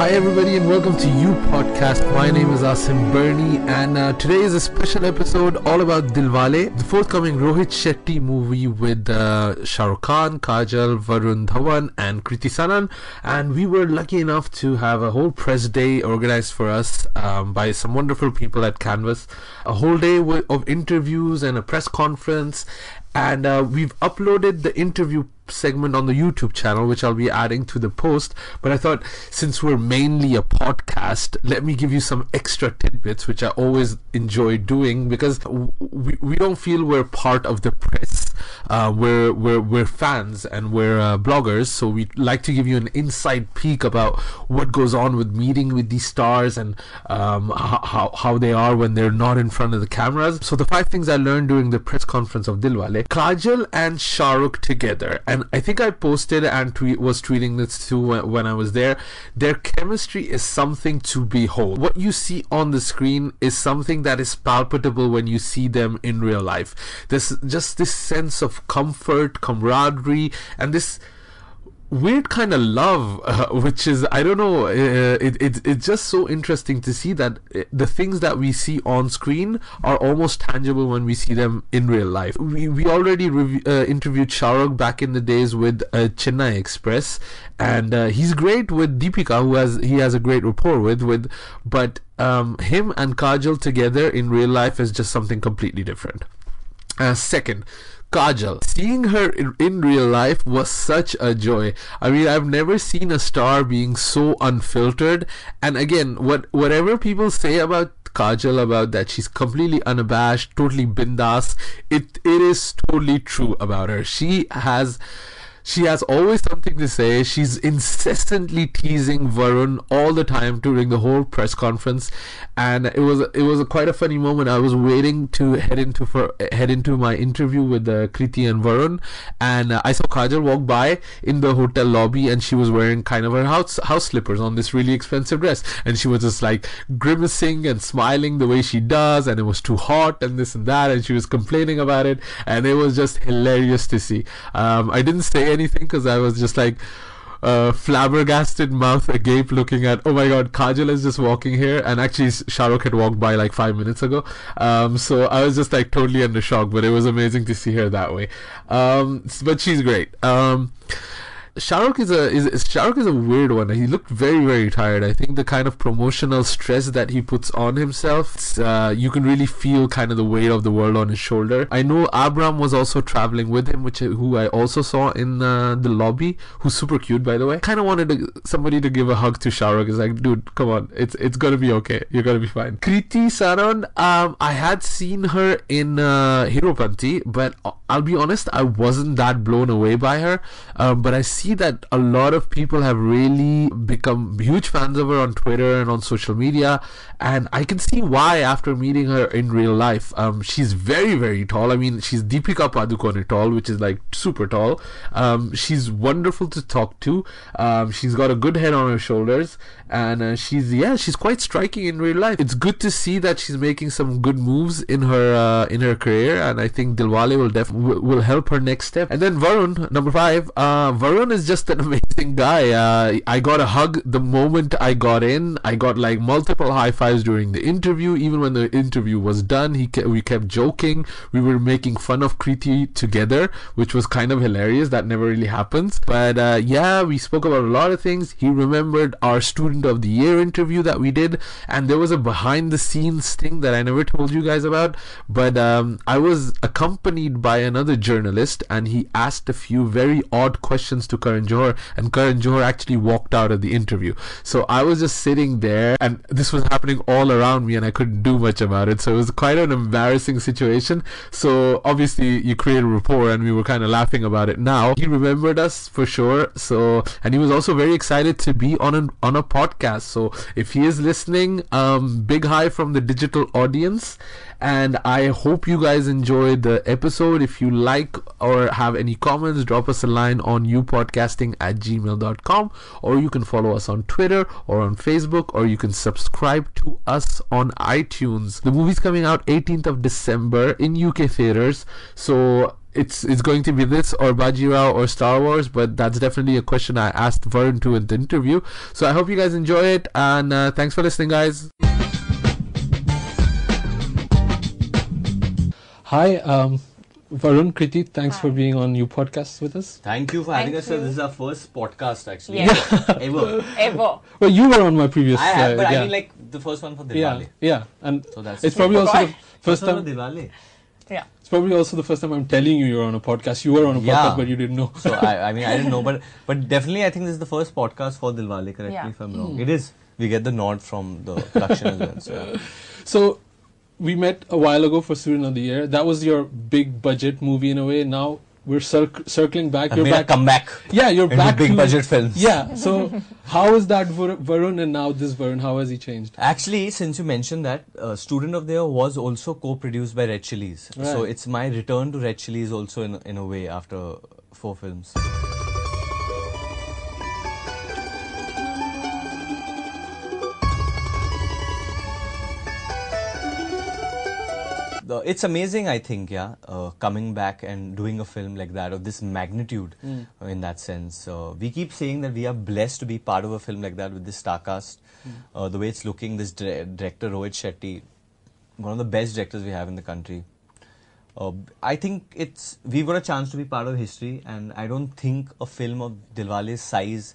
Hi, everybody, and welcome to You Podcast. My name is Asim Bernie, and uh, today is a special episode all about Dilwale, the forthcoming Rohit Shetty movie with uh, Shah Khan, Kajol, Varun Dhawan, and Kriti Sanon. And we were lucky enough to have a whole press day organized for us um, by some wonderful people at Canvas. A whole day of interviews and a press conference, and uh, we've uploaded the interview segment on the YouTube channel, which I'll be adding to the post. But I thought, since we're mainly a podcast, let me give you some extra tidbits, which I always enjoy doing because we, we don't feel we're part of the press. Uh, we're, we're, we're fans and we're uh, bloggers, so we like to give you an inside peek about what goes on with meeting with these stars and um, how, how they are when they're not in front of the cameras. So, the five things I learned during the press conference of Dilwale Kajol and Shahrukh together. And and I think I posted and tweet, was tweeting this too when, when I was there. Their chemistry is something to behold. What you see on the screen is something that is palpable when you see them in real life. There's just this sense of comfort, camaraderie, and this weird kind of love, uh, which is I don't know. Uh, it, it it's just so interesting to see that uh, the things that we see on screen are almost tangible when we see them in real life. We we already rev- uh, interviewed Shah Rukh back in the days with uh, Chennai Express, and uh, he's great with Deepika, who has he has a great rapport with with, but um, him and Kajol together in real life is just something completely different. second, Kajol. Seeing her in, in, real life was such a joy. I mean, I've never seen a star being so unfiltered. And again, what whatever people say about Kajol about that she's completely unabashed, totally bindas, it it is totally true about her. She has she has always something to say. She's incessantly teasing Varun all the time during the whole press conference, and it was it was a quite a funny moment. I was waiting to head into for head into my interview with uh, Kriti and Varun, and uh, I saw Kajol walk by in the hotel lobby, and she was wearing kind of her house house slippers on this really expensive dress, and she was just like grimacing and smiling the way she does, and it was too hot and this and that, and she was complaining about it, and it was just hilarious to see. Um, I didn't say anything because I was just like uh, flabbergasted mouth agape looking at oh my god Kajol is just walking here. And actually Shah Rukh had walked by like five minutes ago. Um, so I was just like totally under shock but it was amazing to see her that way. Um, but she's great. Um, Shah Rukh is a is, is Shah Rukh is a weird one. He looked very very tired. I think the kind of promotional stress that he puts on himself, uh, you can really feel kind of the weight of the world on his shoulder. I know Abram was also traveling with him, which who I also saw in uh, the lobby, who's super cute by the way. Kind of wanted to, somebody to give a hug to Shah Rukh. It's like, dude, come on, it's it's gonna be okay. You're gonna be fine. Kriti Sanon, um, I had seen her in uh, Heropanti, but I'll be honest, I wasn't that blown away by her. Um, but I see that a lot of people have really become huge fans of her on Twitter and on social media, and I can see why after meeting her in real life. Um, she's very very tall. I mean, she's Deepika Padukone tall, which is like super tall. Um, she's wonderful to talk to. Um, she's got a good head on her shoulders, and uh, she's yeah, she's quite striking in real life. It's good to see that she's making some good moves in her uh, in her career, and I think Dilwale will definitely will help her next step. And then Varun, number five. Uh, Varun is just an amazing guy. Uh, I got a hug the moment I got in. I got like multiple high fives during the interview. Even when the interview was done, he ke- we kept joking. We were making fun of Kriti together, which was kind of hilarious. That never really happens. But uh, yeah, we spoke about a lot of things. He remembered our student of the year interview that we did, and there was a behind the scenes thing that I never told you guys about. But um, I was accompanied by another journalist, and he asked a few very odd questions to Karan Johar, and Karan Johar actually walked out of the interview. So I was just sitting there, and this was happening all around me, and I couldn't do much about it. So it was quite an embarrassing situation. So obviously, you create a rapport, and we were kind of laughing about it. Now he remembered us for sure. So and he was also very excited to be on a on a podcast. So if he is listening, um, big hi from the digital audience and I hope you guys enjoyed the episode. If you like or have any comments, drop us a line on youpodcasting at gmail.com or you can follow us on Twitter or on Facebook or you can subscribe to us on iTunes. The movie's coming out 18th of December in UK theaters, so it's it's going to be this or Bajirao or Star Wars, but that's definitely a question I asked Varun to in the interview. So I hope you guys enjoy it, and uh, thanks for listening, guys. Hi, um, Varun Kriti, thanks for being on your podcast with us. Thank you for having Thank us. you. This is our first podcast, actually. Yes. Ever. Ever. Well, you were on my previous. I have, uh, but yeah. I mean, like, the first one for yeah, Dilwale. yeah, and So that's it's probably also the first First time. for Dilwale. Yeah. It's probably also the first time I'm telling you you're on a podcast. You were on a podcast, Yeah. but you didn't know. So, I, I mean, I didn't know, but but definitely, I think this is the first podcast for Dilwale. Correct Yeah. me if I'm wrong. It is. We get the nod from the production as well. So, So we met a while ago for Student of the Year. That was your big budget movie in a way. Now we're circ- circling back. I You're made a back. comeback. yeah, you're back big to budget films. Yeah. So how is that Varun and now this Varun? How has he changed? Actually, since you mentioned that, uh, Student of the Year was also co-produced by Red Chillies. So it's my return to Red Chillies also in in a way after four films. The, it's amazing, I think, yeah, uh, coming back and doing a film like that of this magnitude uh, in that sense. Uh, we keep saying that we are blessed to be part of a film like that with this star cast. Uh, the way it's looking, this dire- director Rohit Shetty, one of the best directors we have in the country. Uh, I think it's we got a chance to be part of history, and I don't think a film of Dilwale's size,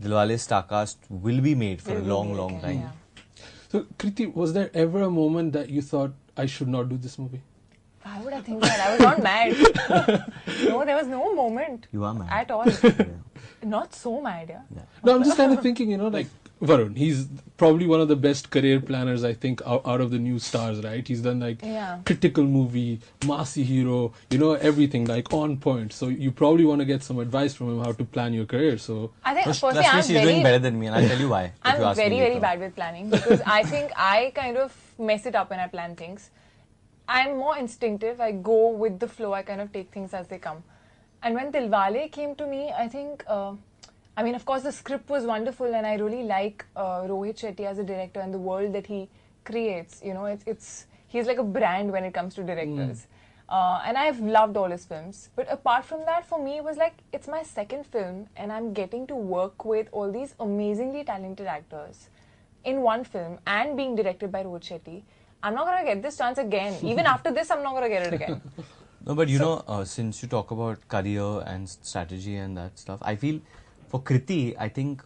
Dilwale's star cast, will be made for Will a long, long time. yeah. So Kriti, was there ever a moment that you thought I should not do this movie? Why would I think that? I was not mad. no, there was no moment. You are mad. At all. Yeah. Not so mad, yeah. Yeah. No, I'm just kind of thinking, you know, like Varun. He's probably one of the best career planners I think out, out of the new stars, right? He's done like Yeah. critical movie, massy hero, you know, everything like on point. So you probably want to get some advice from him how to plan your career. So I think, Trust firstly, trust I'm she's very, doing better than me, and I'll tell you why. if you I'm ask me very, very bad with planning because I think I kind of mess it up when I plan things. I'm more instinctive. I go with the flow. I kind of take things as they come. And when Dilwale came to me, I think, uh, I mean, of course, the script was wonderful, and I really like uh, Rohit Shetty as a director and the world that he creates. You know, it's, it's he's like a brand when it comes to directors. Uh, and I've loved all his films. But apart from that, for me, it was like it's my second film, and I'm getting to work with all these amazingly talented actors in one film and being directed by Rohit Shetty. I'm not gonna get this chance again. Even after this, I'm not gonna get it again. No, but you know, uh, since you talk about career and strategy and that stuff, I feel for Kriti, I think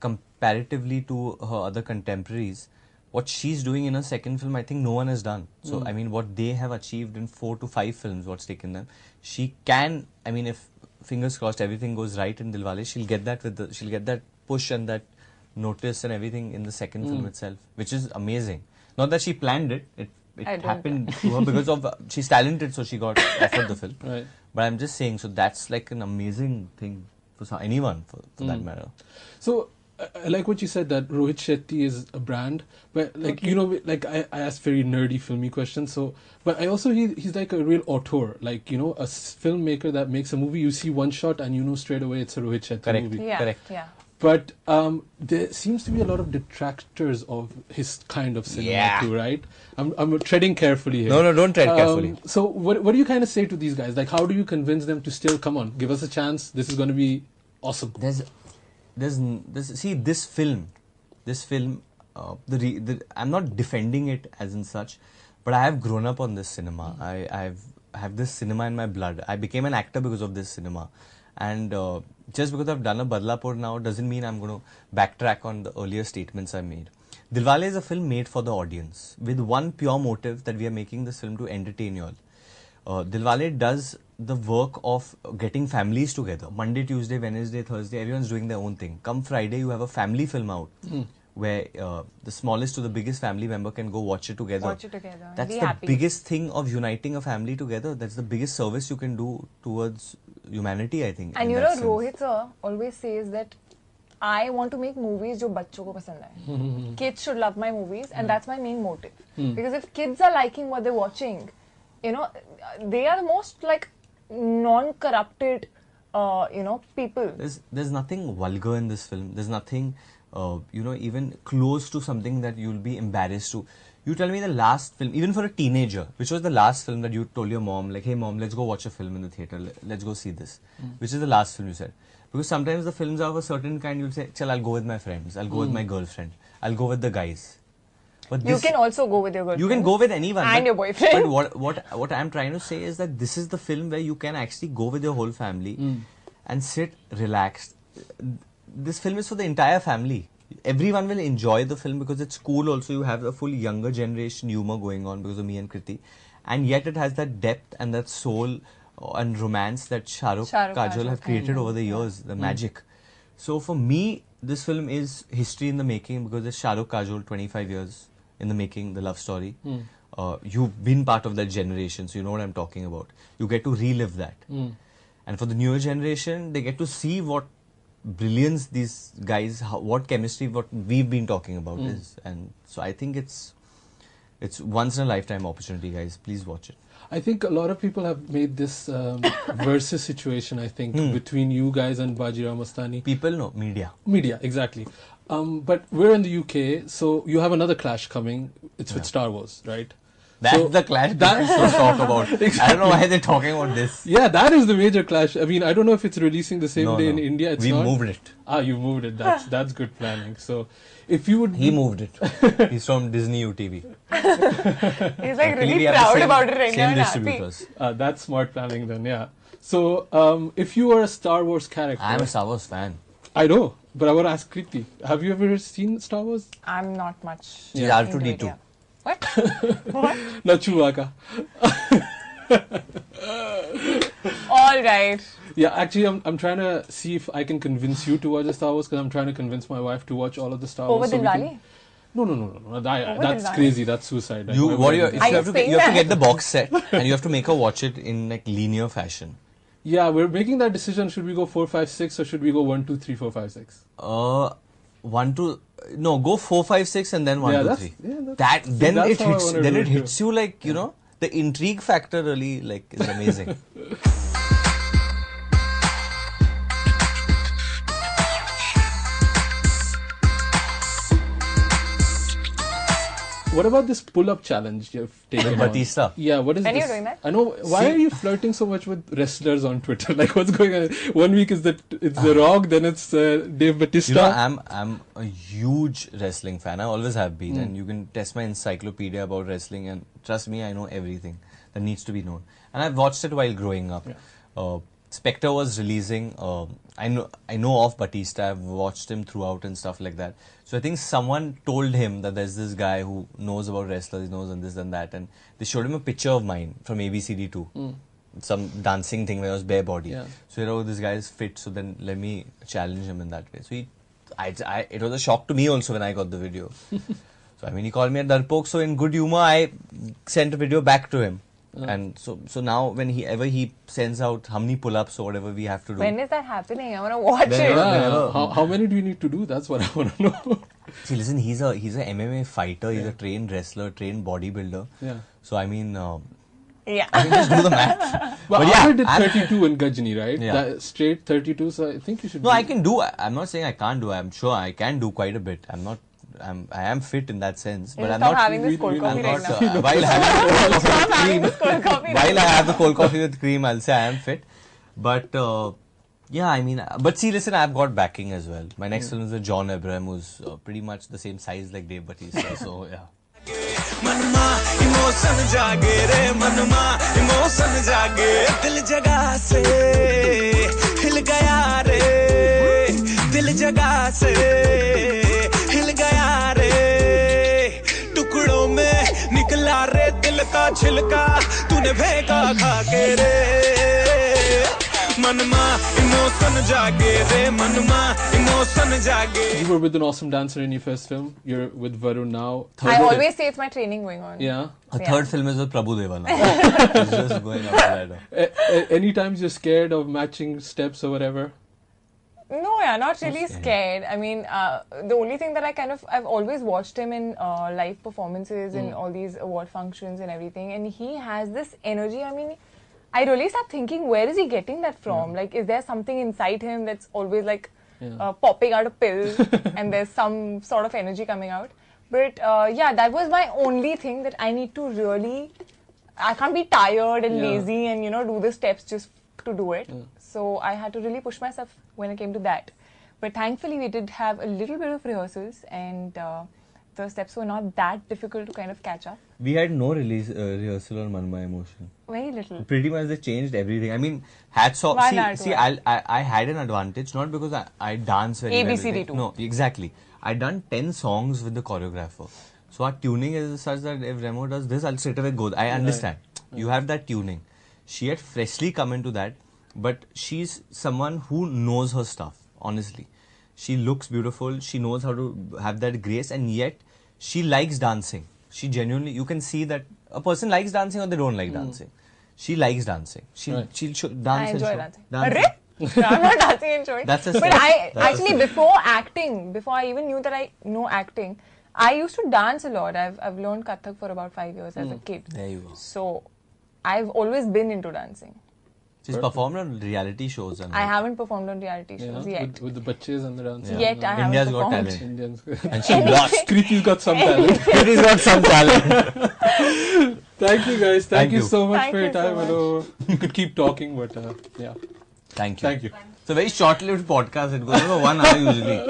comparatively to her other contemporaries, what she's doing in her second film, I think no one has done. So, I mean, what they have achieved in four to five films, what's taken them, she can, I mean, if fingers crossed everything goes right in Dilwale, she'll get that with the, she'll get that push and that notice and everything in the second film itself, which is amazing. Not that she planned it, it, it happened to her because of she's talented, so she got offered the film. Right. But I'm just saying, so that's like an amazing thing for some, anyone, for, for that matter. So I I like what you said that Rohit Shetty is a brand, but like you know, like I, I asked very nerdy filmy questions. So, but I also he, he's like a real auteur, like you know, a filmmaker that makes a movie. You see one shot and you know straight away it's a Rohit Shetty Correct. movie. yeah, Correct. yeah. But um, there seems to be a lot of detractors of his kind of cinema Yeah. too, right? I'm I'm treading carefully here. No, no, don't tread Um, carefully. So what what do you kind of say to these guys? Like, how do you convince them to still come on, give us a chance? This is going to be awesome. There's, there's, there's, see, this film, this film, uh, the, re, the, I'm not defending it as in such, but I have grown up on this cinema. I, I've, I have this cinema in my blood. I became an actor because of this cinema. And uh, just because I've done a Badlapur now doesn't mean I'm going to backtrack on the earlier statements I made. Dilwale is a film made for the audience with one pure motive that we are making this film to entertain you all. Uh, Dilwale does the work of getting families together. Monday, Tuesday, Wednesday, Thursday, everyone's doing their own thing. Come Friday, you have a family film out where uh, the smallest to the biggest family member can go watch it together. Watch it together That's be the happy. biggest thing of uniting a family together. That's the biggest service you can do towards humanity, I think. And in you that know, sense. Rohit sir always says that I want to make movies जो बच्चों को पसंद आए. Kids should love my movies, and that's my main motive. Because if kids are liking what they're watching, you know, they are the most like non-corrupted, uh, you know, people. There's there's nothing vulgar in this film. There's nothing, uh, you know, even close to something that you'll be embarrassed to. You tell me the last film, even for a teenager, which was the last film that you told your mom, like, hey mom, let's go watch a film in the theater, let's go see this. Hmm. Which is the last film you said? Because sometimes the films are of a certain kind, you'll say, chal, I'll go with my friends, I'll go with hmm. my girlfriend, I'll go with the guys. But You can also go with your girlfriend. you can go with anyone. And but- your boyfriend. But what, what, what I'm trying to say is that this is the film where you can actually go with your whole family hmm. and sit relaxed. This film is for the entire family. Everyone will enjoy the film because it's cool also. You have a full younger generation humor going on because of me and Kriti. And yet it has that depth and that soul and romance that Shah Rukh, Kajol Kajol, have created over the years, the mm. magic. So for me, this film is history in the making because it's Shah Rukh Kajol 25 years in the making, the love story. Mm. Uh, you've been part of that generation, so you know what I'm talking about. You get to relive that. Mm. And for the newer generation, they get to see what brilliance these guys, how, what chemistry, what we've been talking about is. And so I think it's it's once in a lifetime opportunity, guys. Please watch it. I think a lot of people have made this um, versus situation. I think Hmm. between you guys and Bajirao Mastani. People know media. Media, exactly. Um, but we're in the UK, so you have another clash coming. It's with Star Wars, right? That's So the clash that- that supposed talk about. I don't know why they're talking about this. Yeah, that is the major clash. I mean, I don't know if it's releasing the same No, day no. in India. It's we not. moved it. Ah, you moved it. That's that's good planning. So, if you would, He moved it. He's from Disney UTV. He's like really we have the proud same- about it right same now and happy. distributors. uh, that's smart planning then. Yeah. So, um, if you are a Star Wars character, I'm a Star Wars fan. I know, but I want to ask Kriti. Have you ever seen Star Wars? I'm not much. She's Yeah. R2D2. Into it, yeah. What? what? Na Chewbacca. All right. Yeah, actually, I'm, I'm trying to see if I can convince you to watch the Star Wars because I'm trying to convince my wife to watch all of the Star Over Wars. so we Diwali? can- No, no, no, no. no. That- that's crazy. That's suicide. You, Like, what you, why if would Are you you have to, get, you have to get the box set and you have to make her watch it in like linear fashion. Yeah, we're making that decision. Should we go four, five, six, or should we go one, two, three, four, five, six? Uh, one two, no, go four five six and then one Yeah, two three. yeah, that then it hits. Then it hits you like you know the intrigue factor really like is amazing. What about this pull-up challenge you've taken With on? Batista. Yeah, what is When are you doing that? I know. Why See- are you flirting so much with wrestlers on Twitter? Like, what's going on? One week is that it's The Rock, then it's uh, Dave Batista. You know, I'm I'm a huge wrestling fan. I always have been, and you can test my encyclopedia about wrestling, and trust me, I know everything that needs to be known. And I've watched it while growing up. Uh, Spectre was releasing. Um I know I know of Batista. I've watched him throughout and stuff like that. So I think someone told him that there's this guy who knows about wrestlers, he knows and this and that, and they showed him a picture of mine from ABCD2. Some dancing thing where I was bare body. Yeah. So you know this guy is fit. So then let me challenge him in that way. So he, I, I, it was a shock to me also when I got the video. so I mean, he called me a darpok. So in good humor, I sent a video back to him. And so, so now when he ever he sends out how many pull-ups or whatever we have to do. When is that happening? I want to watch Whenever- it. Yeah, Whenever- how, how many do you need to do? That's what I want to know. See, listen, he's a he's a MMA fighter. He's a trained wrestler, trained bodybuilder. Yeah. So I mean, um, Yeah. I mean, just do the math. But, But yeah, Aamir did I'm- 32 in Ghajini, right? Yeah. That straight 32, so I think you should No, do I can do. I- I'm not saying I can't do. I'm sure I can do quite a bit. I'm not. I'm. I am fit in that sense, but You I'm stop not. having this we- cold we- coffee I'm right not. now. Uh, while having the cold coffee Stop with having cream, this cold coffee right while I now. have the cold coffee with cream, I'll say I am fit. But uh, yeah, I mean, uh, but see, listen, I've got backing as well. My next film is with John Abraham, who's uh, pretty much the same size like Dave Batista. so yeah. मनमा emotion जागे रे मनमा emotion जागे दिल जगा से निकला रे दिल का छिलका तूने भेगा खा के रे मनमा इमोशन जागे रे मनमा इमोशन जागे You were with an awesome dancer in your first film. You're with Varun now. I Third- always say it's my training going on. Yeah. A Yeah. third film is with Prabhu Deva now. He's just going up the ladder. A- a- any times you're scared of matching steps or whatever? No, yeah, not really scared. scared. I mean, uh, the only thing that I kind of, I've always watched him in uh, live performances and all these award functions and everything, and he has this energy. I mean, I really start thinking, where is he getting that from? Like, is there something inside him that's always like Yeah. uh, popping out a pill and there's some sort of energy coming out? But uh, yeah, that was my only thing that I need to really. I can't be tired and Yeah. lazy and you know do the steps just to do it. So I had to really push myself when it came to that. But thankfully, we did have a little bit of rehearsals and uh, the steps were not that difficult to kind of catch up. We had no release uh, rehearsal on Manma Emotion. Very little. Pretty much they changed everything. I mean, hats off. Why See, not? see I I had an advantage not because I, I dance very A, well. B, with C, D it. too. No, exactly. I done ten songs with the choreographer. So our tuning is such that if Remo does this, I'll straight away go. I understand. You have that tuning. She had freshly come into that, but she's someone who knows her stuff. Honestly, she looks beautiful. She knows how to have that grace, and yet she likes dancing. She genuinely, you can see that a person likes dancing or they don't like hmm. dancing. She likes dancing. She Right. she'll show, dance. I and enjoy show. dancing. Dancing. No, I'm not dancing and showing. That's a but. I That's actually step. before acting, before I even knew that I know acting, I used to dance a lot. I've I've learned Kathak for about five years as a hmm. kid. There you go. So I've always been into dancing. She's performed on reality shows and I all. haven't performed on reality shows Yeah, yet. with, with the bachches and the dancers. Yet I haven't India's Got. Talent. Indians. and she lost. Creepy's got some talent. He's got some talent. Thank you guys. Thank, Thank you. you. so much Thank for your you so time. Much. you could keep talking, but uh, yeah. Thank you. Thank you. It's a very short-lived podcast. It goes for one hour usually.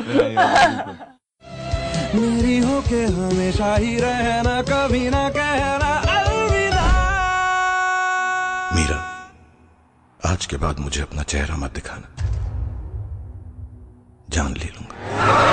मेरी होके हमेशा ही रहना कभी ना कहना अलविदा मीरा आज के बाद मुझे अपना चेहरा मत दिखाना। जान ले लूँगा।